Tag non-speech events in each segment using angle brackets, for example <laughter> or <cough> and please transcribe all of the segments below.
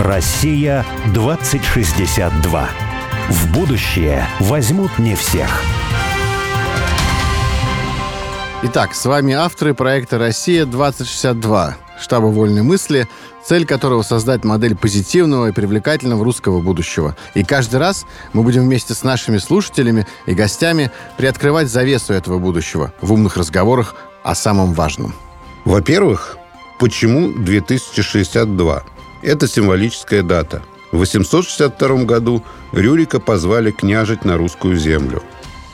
Россия 2062. В будущее возьмут не всех. Итак, с вами авторы проекта «Россия-2062» штаба «Вольной мысли», цель которого создать модель позитивного и привлекательного русского будущего. И каждый раз мы будем вместе с нашими слушателями и гостями приоткрывать завесу этого будущего в умных разговорах о самом важном. Во-первых, почему 2062? Это символическая дата. В 862 году Рюрика позвали княжить на русскую землю.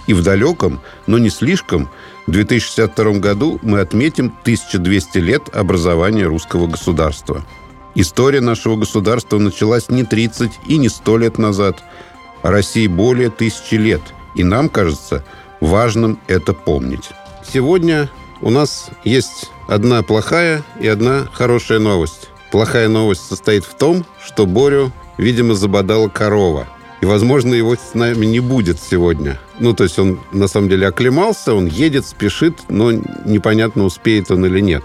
И в далеком, но не слишком, 2062 году мы отметим 1200 лет образования русского государства. История нашего государства началась не 30 и не 100 лет назад, а России более тысячи лет. И нам кажется важным это помнить. Сегодня у нас есть одна плохая и одна хорошая новость. Плохая новость состоит в том, что Борю, видимо, забодала корова. И, возможно, его с нами не будет сегодня. Ну, то есть он, на самом деле, оклемался, он едет, спешит, но непонятно, успеет он или нет.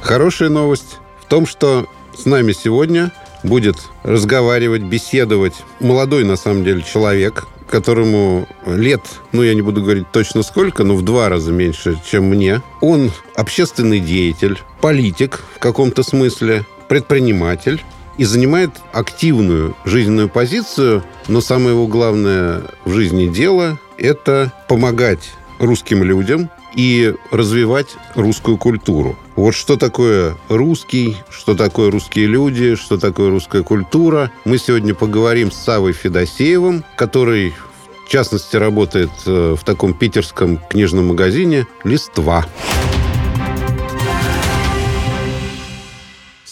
Хорошая новость в том, что с нами сегодня будет разговаривать, беседовать молодой, на самом деле, человек, которому лет, ну, я не буду говорить точно сколько, но в два раза меньше, чем мне. Он общественный деятель, политик в каком-то смысле, предприниматель и занимает активную жизненную позицию, но самое его главное в жизни дело – это помогать русским людям и развивать русскую культуру. Вот что такое русский, что такое русские люди, что такое русская культура. Мы сегодня поговорим с Савой Федосеевым, который в частности, работает э, в таком питерском книжном магазине «Листва».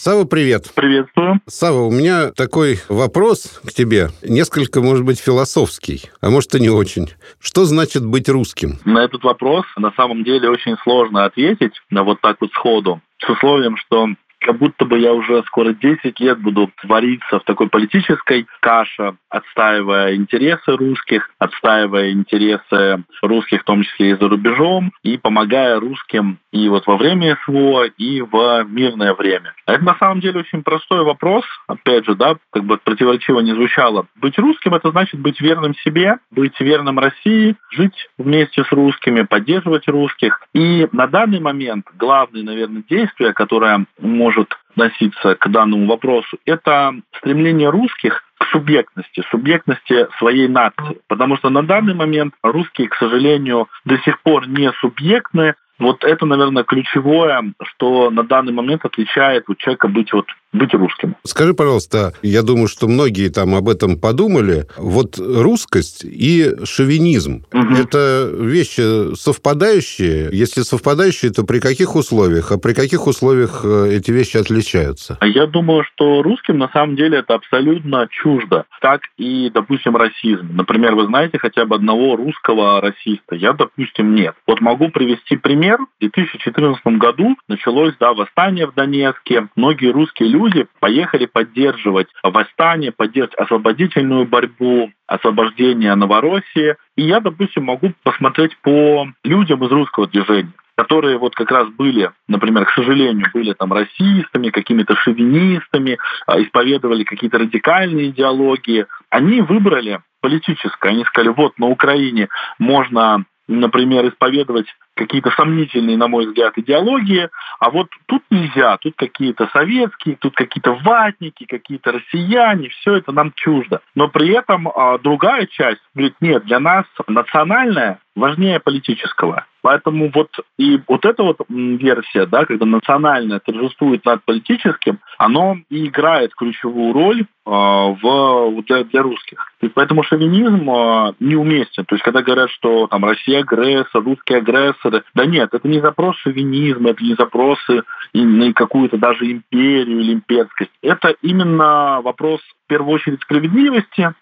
Сава, привет. Приветствую. Сава, у меня такой вопрос к тебе, несколько, может быть, философский, а может и не очень. Что значит быть русским? На этот вопрос на самом деле очень сложно ответить, на вот так вот сходу, с условием, что как будто бы я уже скоро 10 лет буду вариться в такой политической каше, отстаивая интересы русских, отстаивая интересы русских, в том числе и за рубежом, и помогая русским и вот во время СВО, и в мирное время. Это на самом деле очень простой вопрос. Опять же, да, как бы противоречиво не звучало. Быть русским – это значит быть верным себе, быть верным России, жить вместе с русскими, поддерживать русских. И на данный момент главное, наверное, действие, которое может относиться к данному вопросу, это стремление русских к субъектности, субъектности своей нации. Потому что на данный момент русские, к сожалению, до сих пор не субъектны, вот это, наверное, ключевое, что на данный момент отличает у человека быть вот быть русским. Скажи, пожалуйста, я думаю, что многие там об этом подумали. Вот русскость и шовинизм угу. это вещи совпадающие. Если совпадающие, то при каких условиях? А при каких условиях э, эти вещи отличаются? Я думаю, что русским на самом деле это абсолютно чуждо. Так и, допустим, расизм. Например, вы знаете хотя бы одного русского расиста? Я, допустим, нет. Вот могу привести пример. В 2014 году началось да, восстание в Донецке. Многие русские люди люди поехали поддерживать восстание, поддерживать освободительную борьбу, освобождение Новороссии. И я, допустим, могу посмотреть по людям из русского движения которые вот как раз были, например, к сожалению, были там расистами, какими-то шовинистами, а, исповедовали какие-то радикальные идеологии, они выбрали политическое. Они сказали, вот на Украине можно например, исповедовать какие-то сомнительные, на мой взгляд, идеологии, а вот тут нельзя, тут какие-то советские, тут какие-то ватники, какие-то россияне, все это нам чуждо. Но при этом а, другая часть говорит, нет, для нас национальное важнее политического. Поэтому вот и вот эта вот версия, да, когда национальное торжествует над политическим, оно и играет ключевую роль э, в, для, для русских. И поэтому шовинизм э, неуместен. То есть когда говорят, что там Россия агрессор, русские агрессоры, да нет, это не запрос шовинизма, это не запросы на какую-то даже империю или имперскость. Это именно вопрос первую очередь справедливости,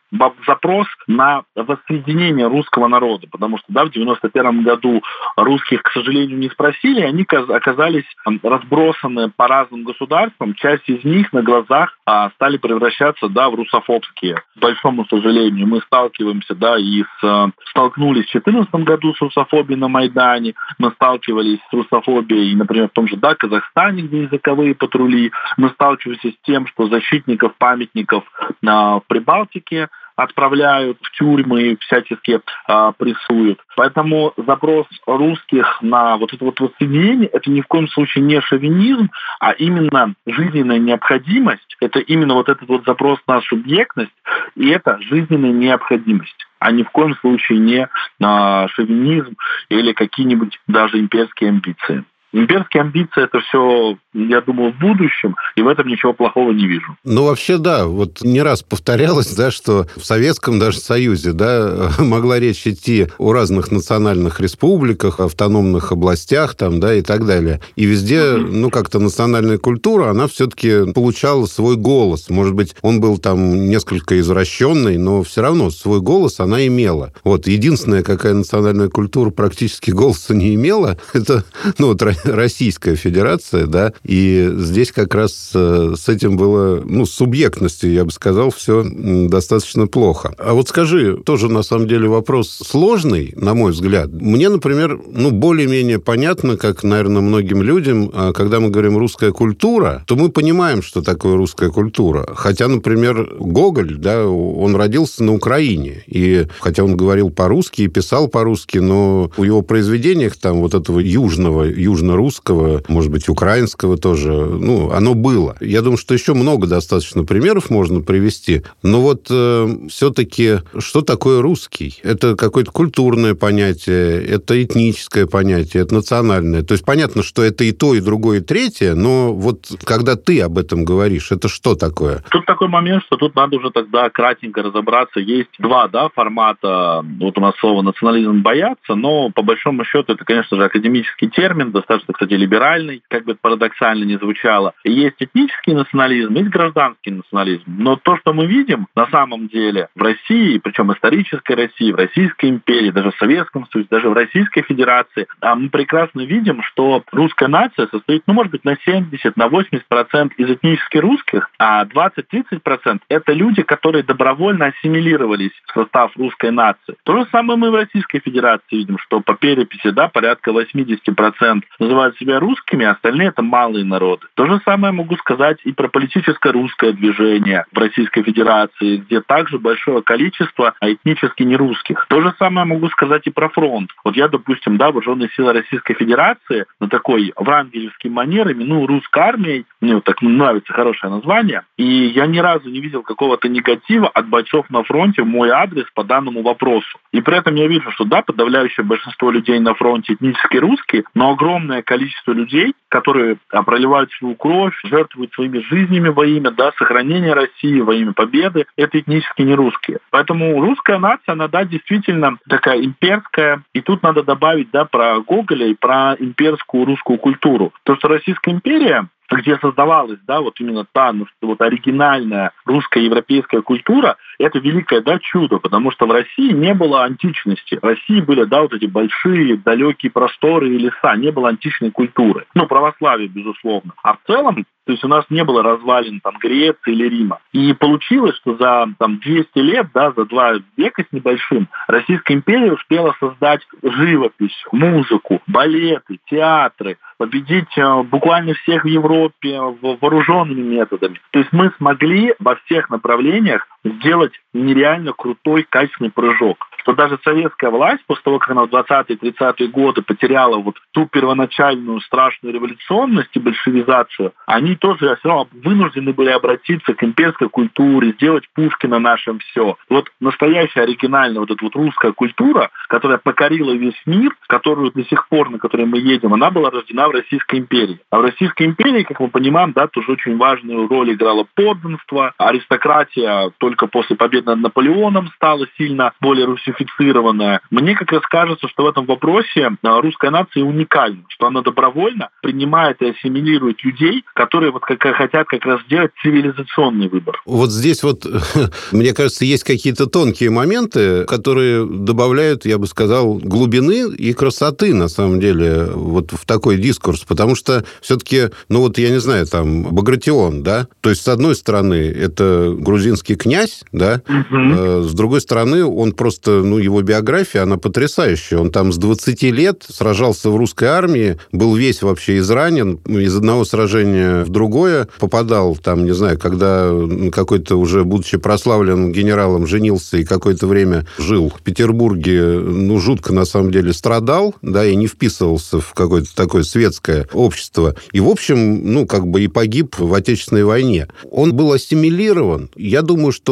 запрос на воссоединение русского народа, потому что да, в 91 году русских, к сожалению, не спросили, они оказались разбросаны по разным государствам, часть из них на глазах а, стали превращаться да, в русофобские. К большому сожалению, мы сталкиваемся да, и с, столкнулись в 2014 году с русофобией на Майдане, мы сталкивались с русофобией, например, в том же да, Казахстане, где языковые патрули, мы сталкиваемся с тем, что защитников памятников на Прибалтике отправляют в тюрьмы и всячески а, прессуют. Поэтому запрос русских на вот это вот воссоединение, это ни в коем случае не шовинизм, а именно жизненная необходимость, это именно вот этот вот запрос на субъектность, и это жизненная необходимость а ни в коем случае не а, шовинизм или какие-нибудь даже имперские амбиции. Имперские амбиции это все, я думаю, в будущем, и в этом ничего плохого не вижу. Ну, вообще, да, вот не раз повторялось, да, что в Советском даже Союзе, да, <laughs> могла речь идти о разных национальных республиках, автономных областях, там, да, и так далее. И везде, ну, как-то национальная культура, она все-таки получала свой голос. Может быть, он был там несколько извращенный, но все равно свой голос она имела. Вот, единственная, какая национальная культура практически голоса не имела, <laughs> это, ну, вот <laughs> Российская Федерация, да, и здесь как раз э, с этим было, ну, с субъектностью, я бы сказал, все достаточно плохо. А вот скажи, тоже на самом деле вопрос сложный, на мой взгляд. Мне, например, ну, более-менее понятно, как, наверное, многим людям, а когда мы говорим «русская культура», то мы понимаем, что такое русская культура. Хотя, например, Гоголь, да, он родился на Украине, и хотя он говорил по-русски и писал по-русски, но в его произведениях там вот этого южного, южного южно-русского, может быть, украинского тоже, ну, оно было. Я думаю, что еще много достаточно примеров можно привести. Но вот э, все-таки, что такое русский? Это какое-то культурное понятие, это этническое понятие, это национальное. То есть понятно, что это и то, и другое, и третье, но вот когда ты об этом говоришь, это что такое? Тут такой момент, что тут надо уже тогда кратенько разобраться. Есть два да, формата, вот у нас слово национализм боятся, но по большому счету это, конечно же, академический термин, достаточно достаточно, кстати, либеральный, как бы парадоксально не звучало. есть этнический национализм, есть гражданский национализм. Но то, что мы видим на самом деле в России, причем исторической России, в Российской империи, даже в Советском Союзе, даже в Российской Федерации, а мы прекрасно видим, что русская нация состоит, ну, может быть, на 70, на 80 процентов из этнически русских, а 20-30 процентов это люди, которые добровольно ассимилировались в состав русской нации. То же самое мы в Российской Федерации видим, что по переписи, да, порядка 80 процентов называют себя русскими, а остальные это малые народы. То же самое могу сказать и про политическое русское движение в Российской Федерации, где также большое количество этнически нерусских. То же самое могу сказать и про фронт. Вот я, допустим, да, вооруженные силы Российской Федерации на такой врангелевский манер именую русской армией, мне вот так нравится хорошее название, и я ни разу не видел какого-то негатива от бойцов на фронте в мой адрес по данному вопросу. И при этом я вижу, что да, подавляющее большинство людей на фронте этнически русские, но огромное огромное количество людей, которые а, проливают свою кровь, жертвуют своими жизнями во имя да, сохранения России, во имя победы, это этнически не русские. Поэтому русская нация, она, да, действительно такая имперская. И тут надо добавить, да, про Гоголя и про имперскую русскую культуру. То, что Российская империя где создавалась, да, вот именно та, ну, вот оригинальная русская европейская культура, это великое, да, чудо, потому что в России не было античности. В России были, да, вот эти большие, далекие просторы и леса, не было античной культуры. Ну, православие, безусловно. А в целом то есть у нас не было развалин там Греции или Рима. И получилось, что за там 200 лет, да, за два века с небольшим, Российская империя успела создать живопись, музыку, балеты, театры, победить э, буквально всех в Европе вооруженными методами. То есть мы смогли во всех направлениях сделать нереально крутой, качественный прыжок что даже советская власть, после того, как она в 20-30-е годы потеряла вот ту первоначальную страшную революционность и большевизацию, они тоже все равно вынуждены были обратиться к имперской культуре, сделать Пушкина нашим все. Вот настоящая оригинальная вот эта вот русская культура, которая покорила весь мир, которую до сих пор, на которой мы едем, она была рождена в Российской империи. А в Российской империи, как мы понимаем, да, тоже очень важную роль играло подданство, аристократия только после победы над Наполеоном стала сильно более русифицированная. Мне как раз кажется, что в этом вопросе а, русская нация уникальна, что она добровольно принимает и ассимилирует людей, которые вот как хотят как раз сделать цивилизационный выбор. Вот здесь вот, <laughs> мне кажется, есть какие-то тонкие моменты, которые добавляют, я бы сказал, глубины и красоты, на самом деле, вот в такой дискурс, потому что все-таки, ну вот, я не знаю, там, Багратион, да, то есть, с одной стороны, это грузинский князь, да, угу. с другой стороны, он просто, ну, его биография, она потрясающая, он там с 20 лет сражался в русской армии, был весь вообще изранен, из одного сражения в другое попадал, там, не знаю, когда какой-то уже, будучи прославленным генералом, женился и какое-то время жил в Петербурге, ну, жутко, на самом деле, страдал, да, и не вписывался в какое-то такое светское общество. И, в общем, ну, как бы и погиб в Отечественной войне. Он был ассимилирован. Я думаю, что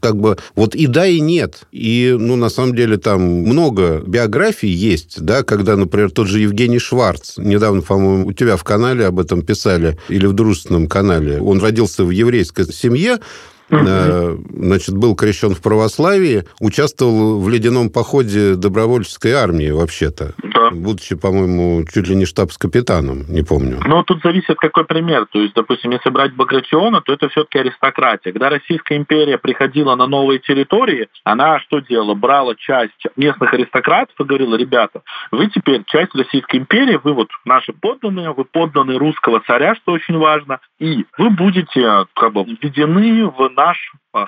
как бы вот и да, и нет. И, ну, на самом деле, там много биографий есть, да, когда, например, тот же Евгений Шварц, недавно, по-моему, у тебя в канале об этом писали, или в дружественном канале, он родился в еврейской семье. Значит, был крещен в православии, участвовал в ледяном походе добровольческой армии вообще-то. Да. Будучи, по-моему, чуть ли не штабс-капитаном, не помню. Ну, тут зависит какой пример. То есть, допустим, если брать Багратиона, то это все-таки аристократия. Когда Российская империя приходила на новые территории, она что делала? Брала часть местных аристократов и говорила, ребята, вы теперь часть Российской империи, вы вот наши подданные, вы подданные русского царя, что очень важно, и вы будете как бы введены в наш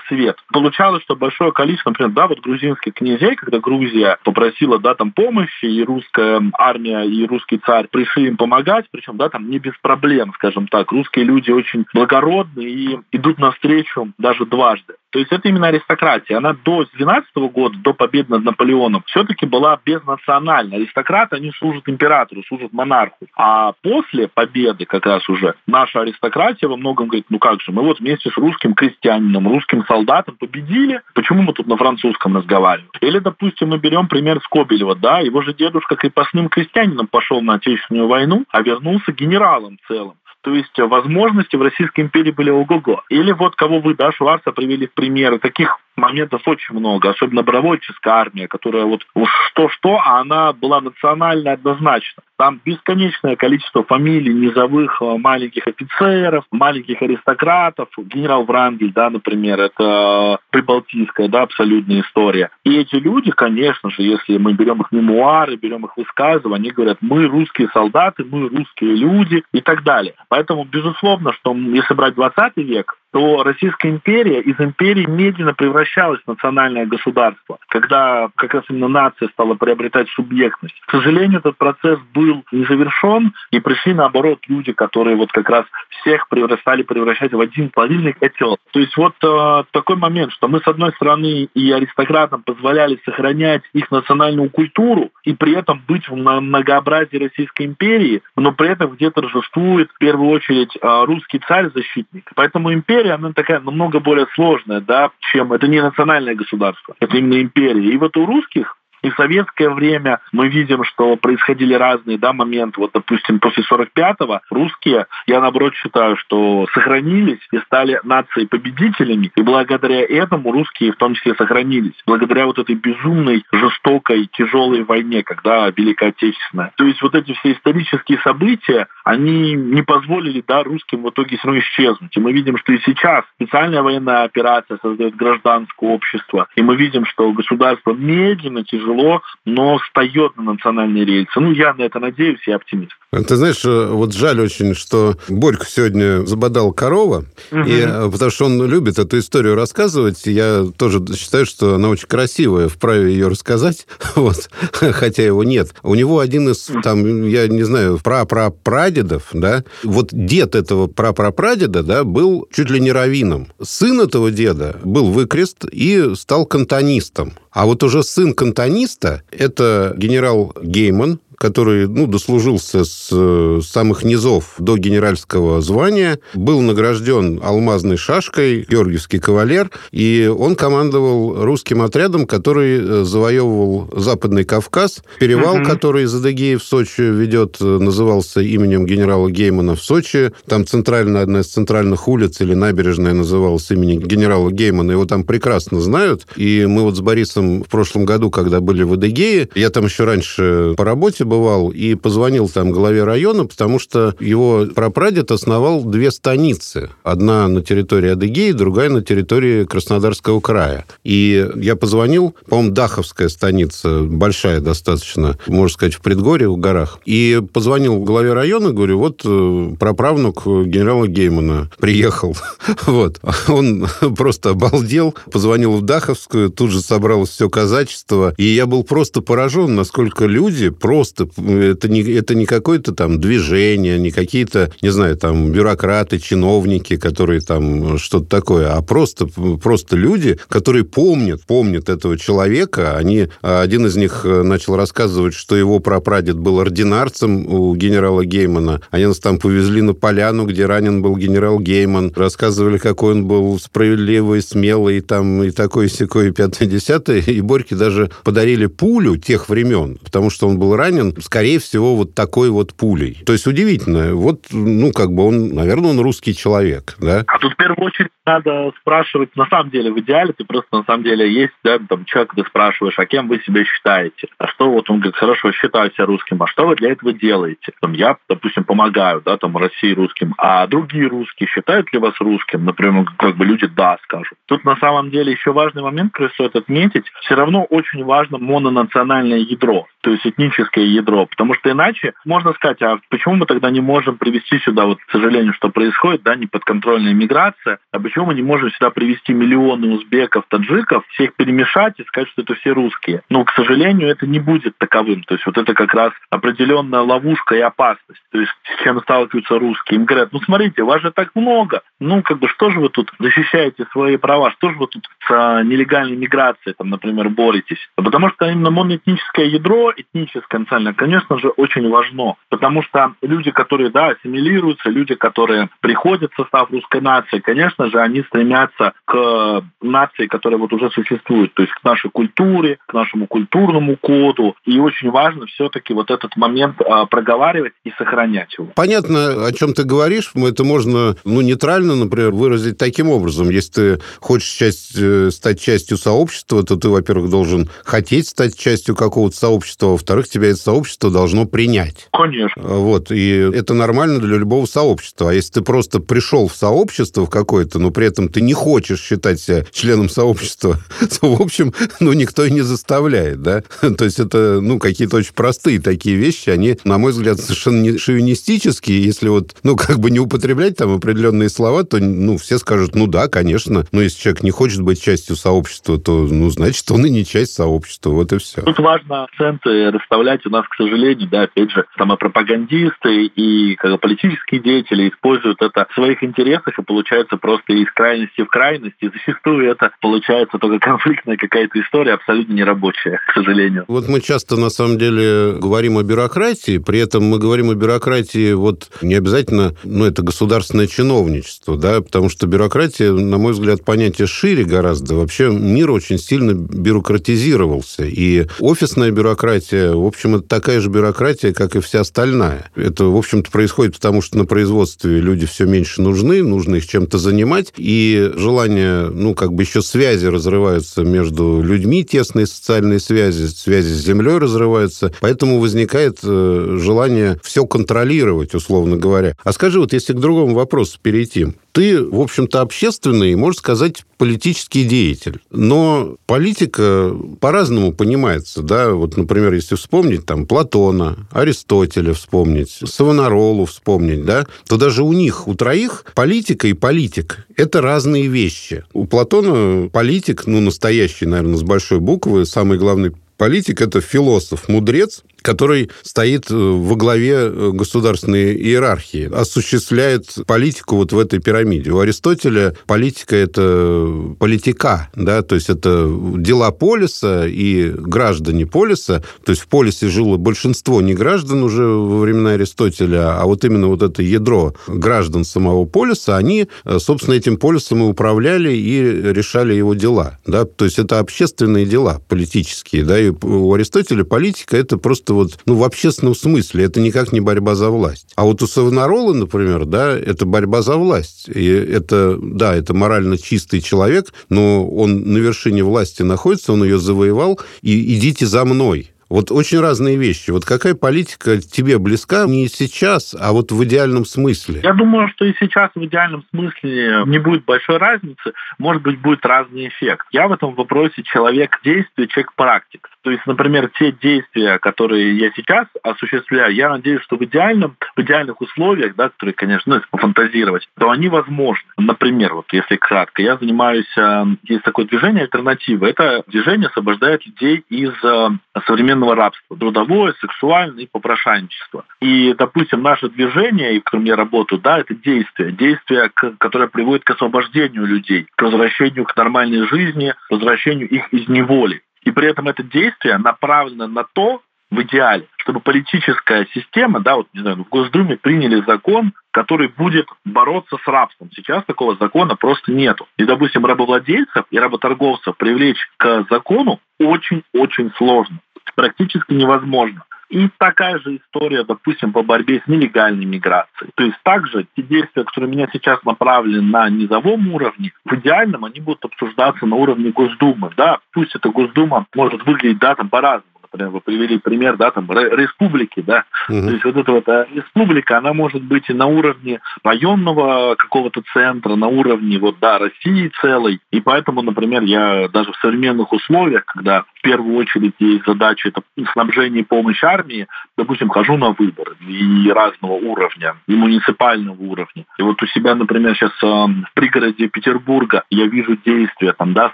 свет. Получалось, что большое количество, например, да, вот грузинских князей, когда Грузия попросила, да, там помощи, и русская армия, и русский царь пришли им помогать, причем, да, там не без проблем, скажем так. Русские люди очень благородные и идут навстречу даже дважды. То есть это именно аристократия. Она до 12 года, до победы над Наполеоном, все-таки была безнациональна. Аристократы, они служат императору, служат монарху. А после победы как раз уже наша аристократия во многом говорит, ну как же, мы вот вместе с русским крестьянином, русским солдатом победили, почему мы тут на французском разговариваем? Или, допустим, мы берем пример Скобелева, да, его же дедушка крепостным крестьянином пошел на Отечественную войну, а вернулся генералом целым. То есть возможности в Российской империи были ого-го. Или вот кого вы, да, Шварца привели в примеры. Таких моментов очень много, особенно добровольческая армия, которая вот что-что, а она была национально однозначно. Там бесконечное количество фамилий низовых э, маленьких офицеров, маленьких аристократов. Генерал Врангель, да, например, это прибалтийская, да, абсолютная история. И эти люди, конечно же, если мы берем их мемуары, берем их высказывания, они говорят, мы русские солдаты, мы русские люди и так далее. Поэтому, безусловно, что если брать 20 век, то Российская империя из империи медленно превращалась в национальное государство, когда как раз именно нация стала приобретать субъектность. К сожалению, этот процесс был не завершен, и пришли, наоборот, люди, которые вот как раз всех стали превращать в один плавильный котел. То есть вот э, такой момент, что мы, с одной стороны, и аристократам позволяли сохранять их национальную культуру, и при этом быть в многообразии Российской империи, но при этом где-то торжествует в первую очередь э, русский царь-защитник. Поэтому империя империя, она такая намного более сложная, да, чем это не национальное государство, это именно империя. И вот у русских и в советское время мы видим, что происходили разные да, моменты. Вот, допустим, после 45-го русские, я наоборот считаю, что сохранились и стали нацией победителями. И благодаря этому русские в том числе сохранились. Благодаря вот этой безумной, жестокой, тяжелой войне, когда Великая Отечественная. То есть вот эти все исторические события, они не позволили да, русским в итоге все равно исчезнуть. И мы видим, что и сейчас специальная военная операция создает гражданское общество. И мы видим, что государство медленно, тяжело тяжело, но встает на национальные рельсы. Ну, я на это надеюсь, я оптимист. Ты знаешь, э, вот жаль очень, что Борька сегодня забодал корова, угу. и, э, потому что он любит эту историю рассказывать. Я тоже считаю, что она очень красивая, вправе ее рассказать, <laughs> вот, хотя его нет. У него один из, там, я не знаю, прапрапрадедов, да, вот дед этого прапрапрадеда, да, был чуть ли не раввином. Сын этого деда был выкрест и стал кантонистом. А вот уже сын кантониста – это генерал Гейман, который ну, дослужился с э, самых низов до генеральского звания, был награжден алмазной шашкой, георгиевский кавалер, и он командовал русским отрядом, который э, завоевывал Западный Кавказ. Перевал, угу. который из Адыгеи в Сочи ведет, э, назывался именем генерала Геймана в Сочи. Там центральная, одна из центральных улиц или набережная называлась именем генерала Геймана. Его там прекрасно знают. И мы вот с Борисом в прошлом году, когда были в Адыгее, я там еще раньше по работе бывал и позвонил там главе района, потому что его прапрадед основал две станицы. Одна на территории Адыгеи, другая на территории Краснодарского края. И я позвонил, по-моему, Даховская станица, большая достаточно, можно сказать, в предгорье, в горах. И позвонил главе района, говорю, вот э, праправнук генерала Геймана приехал. <laughs> Вот. Он <laughs> просто обалдел, позвонил в Даховскую, тут же собралось все казачество, и я был просто поражен, насколько люди просто... Это не, это не какое-то там движение, не какие-то, не знаю, там, бюрократы, чиновники, которые там что-то такое, а просто, просто люди, которые помнят, помнят этого человека. Они, один из них начал рассказывать, что его прапрадед был ординарцем у генерала Геймана. Они нас там повезли на поляну, где ранен был генерал Гейман. Рассказывали, какой он был справедливый, смелый, там, и такой секой пятое десятое. И Борьке даже подарили пулю тех времен, потому что он был ранен, скорее всего, вот такой вот пулей. То есть удивительно. Вот, ну, как бы он, наверное, он русский человек, да? А тут в первую очередь надо спрашивать, на самом деле, в идеале ты просто, на самом деле, есть, да, там, человек, ты спрашиваешь, а кем вы себя считаете? А что вот он говорит, хорошо, считаю себя русским, а что вы для этого делаете? Там, я, допустим, помогаю, да, там, России русским, а другие русские считают ли вас русским? Например, как бы люди да скажут. Тут на самом деле еще важный момент, который стоит отметить, все равно очень важно мононациональное ядро, то есть этническое ядро, потому что иначе можно сказать, а почему мы тогда не можем привести сюда, вот, к сожалению, что происходит, да, неподконтрольная миграция, а почему мы не можем сюда привести миллионы узбеков, таджиков, всех перемешать и сказать, что это все русские? Но, к сожалению, это не будет таковым, то есть вот это как раз определенная ловушка и опасность, то есть с чем сталкиваются русские. Им говорят, ну смотрите, вас же так много, ну как бы что же вы тут защищаете свои права, что же вы тут с а, нелегальной миграцией, там, например, боретесь? Потому что именно моноэтническое ядро, этническое национальное, конечно же, очень важно, потому что люди, которые, да, ассимилируются, люди, которые приходят в состав русской нации, конечно же, они стремятся к нации, которая вот уже существует, то есть к нашей культуре, к нашему культурному коду, и очень важно все-таки вот этот момент а, проговаривать и сохранять его. Понятно, о чем ты говоришь, это можно, ну, нейтрально, например, выразить таким образом. Если ты хочешь часть, э, стать частью сообщества, то ты, во-первых, должен хотеть стать частью какого-то сообщества, а во-вторых, тебя это сообщество должно принять. Конечно. Вот, и это нормально для любого сообщества. А если ты просто пришел в сообщество в какое-то, но при этом ты не хочешь считать себя членом сообщества, <laughs> то, в общем, ну, никто и не заставляет, да? <laughs> То есть это, ну, какие-то очень простые такие вещи, они, на мой взгляд, совершенно не шовинистические. Если вот, ну, как бы не употреблять там определенные слова, то, ну, все скажут, ну, да, конечно. Но если человек не хочет быть частью сообщества, то, ну, значит, он и не часть сообщества. Вот и все. Тут важно акценты расставлять у нас, к сожалению, да, опять же, самопропагандисты и как бы, политические деятели используют это в своих интересах, и получается просто из крайности в крайность, и зачастую это получается только <laughs> конфликтная какая-то история, абсолютно нерабочая, к сожалению. Вот мы часто, на самом деле, говорим о бюрократии, при этом мы говорим о бюрократии, вот не обязательно, ну, это государственное чиновничество, да, потому что бюрократия, на мой взгляд, понятие шире гораздо. Вообще мир очень сильно бюрократизировался, и офисная бюрократия, в общем, это такая же бюрократия, как и вся остальная. Это, в общем-то, происходит потому, что на производстве люди все меньше нужны, нужно их чем-то занимать, и желание, ну, как бы еще связи разрываются между людьми, тесные социальные связи, связи с землей разрываются, поэтому возникает э, желание все контролировать, условно говоря. А скажи, вот если к другому вопросу перейти, ты, в общем-то, общественный, можно сказать, политический деятель. Но политика по-разному понимается, да, вот, например, если вспомнить там Платона, Аристотеля вспомнить, Савонаролу вспомнить, да, то даже у них, у троих, политика и политик – это разные вещи. У Платона политик, ну, настоящий, наверное, с большой буквы, самый главный политик – это философ, мудрец, который стоит во главе государственной иерархии, осуществляет политику вот в этой пирамиде. У Аристотеля политика – это политика, да, то есть это дела полиса и граждане полиса, то есть в полисе жило большинство не граждан уже во времена Аристотеля, а вот именно вот это ядро граждан самого полиса, они, собственно, этим полисом и управляли и решали его дела, да, то есть это общественные дела политические, да, и у Аристотеля политика это просто вот, ну, в общественном смысле, это никак не борьба за власть. А вот у Савонарола, например, да, это борьба за власть, и это, да, это морально чистый человек, но он на вершине власти находится, он ее завоевал, и идите за мной. Вот очень разные вещи. Вот какая политика тебе близка не сейчас, а вот в идеальном смысле? Я думаю, что и сейчас в идеальном смысле не будет большой разницы. Может быть, будет разный эффект. Я в этом вопросе человек действия, человек практик. То есть, например, те действия, которые я сейчас осуществляю, я надеюсь, что в идеальном, в идеальных условиях, да, которые, конечно, ну, если пофантазировать, то они возможны. Например, вот если кратко, я занимаюсь, э, есть такое движение альтернативы. Это движение освобождает людей из э, современного рабства, трудовое, сексуальное и попрошайничество. И, допустим, наше движение, в котором я работаю, да, это действие, действие, которое приводит к освобождению людей, к возвращению к нормальной жизни, к возвращению их из неволи. И при этом это действие направлено на то, в идеале, чтобы политическая система, да, вот, не знаю, в Госдуме приняли закон, который будет бороться с рабством. Сейчас такого закона просто нету. И, допустим, рабовладельцев и работорговцев привлечь к закону очень-очень сложно. Практически невозможно. И такая же история, допустим, по борьбе с нелегальной миграцией. То есть также те действия, которые у меня сейчас направлены на низовом уровне, в идеальном они будут обсуждаться на уровне Госдумы. Да, пусть эта Госдума может выглядеть да, там по-разному например, вы привели пример, да, там, республики, да, угу. то есть вот эта вот э, республика, она может быть и на уровне районного какого-то центра, на уровне, вот, да, России целой, и поэтому, например, я даже в современных условиях, когда в первую очередь есть задача это снабжение и помощь армии, допустим, хожу на выборы и разного уровня, и муниципального уровня. И вот у себя, например, сейчас э, в пригороде Петербурга я вижу действия там, да,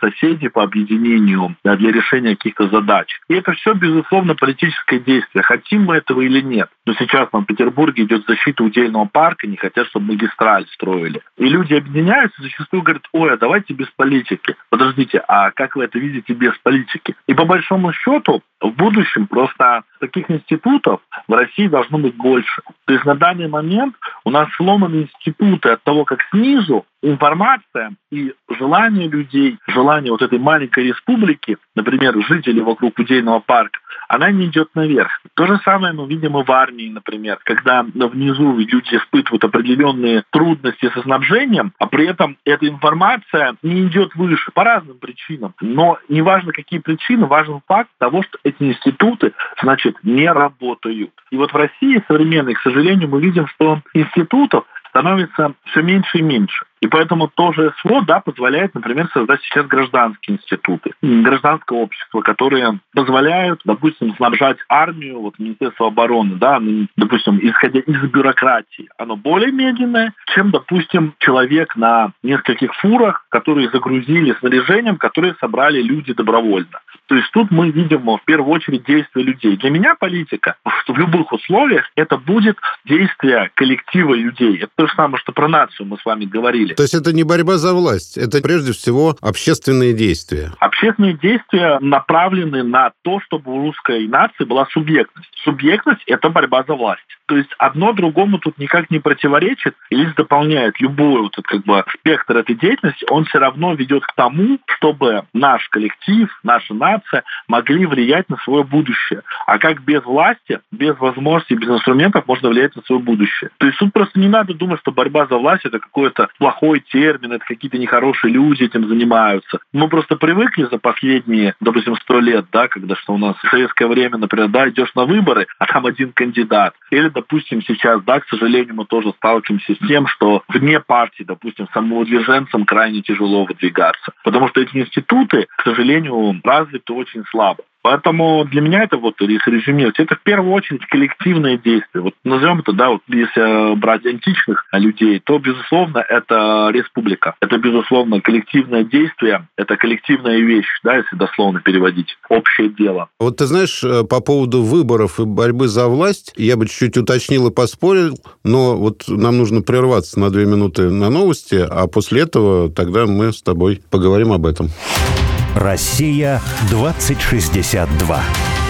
соседей по объединению да, для решения каких-то задач. И это все, безусловно, политическое действие. Хотим мы этого или нет. Но сейчас там в Петербурге идет защита удельного парка, не хотят, чтобы магистраль строили. И люди объединяются, зачастую говорят, ой, а давайте без политики. Подождите, а как вы это видите без политики? И по большому счету, в будущем просто таких институтов в России должно быть больше. То есть на данный момент у нас сломаны институты от того, как снизу информация и желание людей, желание вот этой маленькой республики, например, жителей вокруг Удельного парка, она не идет наверх. То же самое мы видим и в армии, например, когда внизу люди испытывают определенные трудности со снабжением, а при этом эта информация не идет выше по разным причинам. Но неважно, какие причины, важен факт того, что эти институты, значит, не работают. И вот в России современной, к сожалению, мы видим, что институтов становится все меньше и меньше. И поэтому тоже СВО да, позволяет, например, создать сейчас гражданские институты, гражданское общество, которые позволяют, допустим, снабжать армию, вот Министерство обороны, да, допустим, исходя из бюрократии, оно более медленное, чем, допустим, человек на нескольких фурах, которые загрузили снаряжением, которые собрали люди добровольно. То есть тут мы видим в первую очередь действия людей. Для меня политика в любых условиях это будет действие коллектива людей. Это то же самое, что про нацию мы с вами говорили деле. То есть это не борьба за власть, это прежде всего общественные действия. Общественные действия направлены на то, чтобы у русской нации была субъектность. Субъектность – это борьба за власть. То есть одно другому тут никак не противоречит или дополняет любой вот этот, как бы, спектр этой деятельности, он все равно ведет к тому, чтобы наш коллектив, наша нация могли влиять на свое будущее. А как без власти, без возможностей, без инструментов можно влиять на свое будущее? То есть тут просто не надо думать, что борьба за власть – это какое-то плохое плохой термин, это какие-то нехорошие люди этим занимаются. Мы просто привыкли за последние, допустим, сто лет, да, когда что у нас в советское время, например, да, идешь на выборы, а там один кандидат. Или, допустим, сейчас, да, к сожалению, мы тоже сталкиваемся с тем, что вне партии, допустим, самовыдвиженцам крайне тяжело выдвигаться. Потому что эти институты, к сожалению, развиты очень слабо. Поэтому для меня это вот, если резюмировать, это в первую очередь коллективные действия. Вот назовем это, да, вот если брать античных людей, то, безусловно, это республика. Это, безусловно, коллективное действие, это коллективная вещь, да, если дословно переводить. Общее дело. Вот ты знаешь, э, по поводу выборов и борьбы за власть, я бы чуть-чуть уточнил и поспорил, но вот нам нужно прерваться на две минуты на новости, а после этого тогда мы с тобой поговорим об этом. Россия 2062.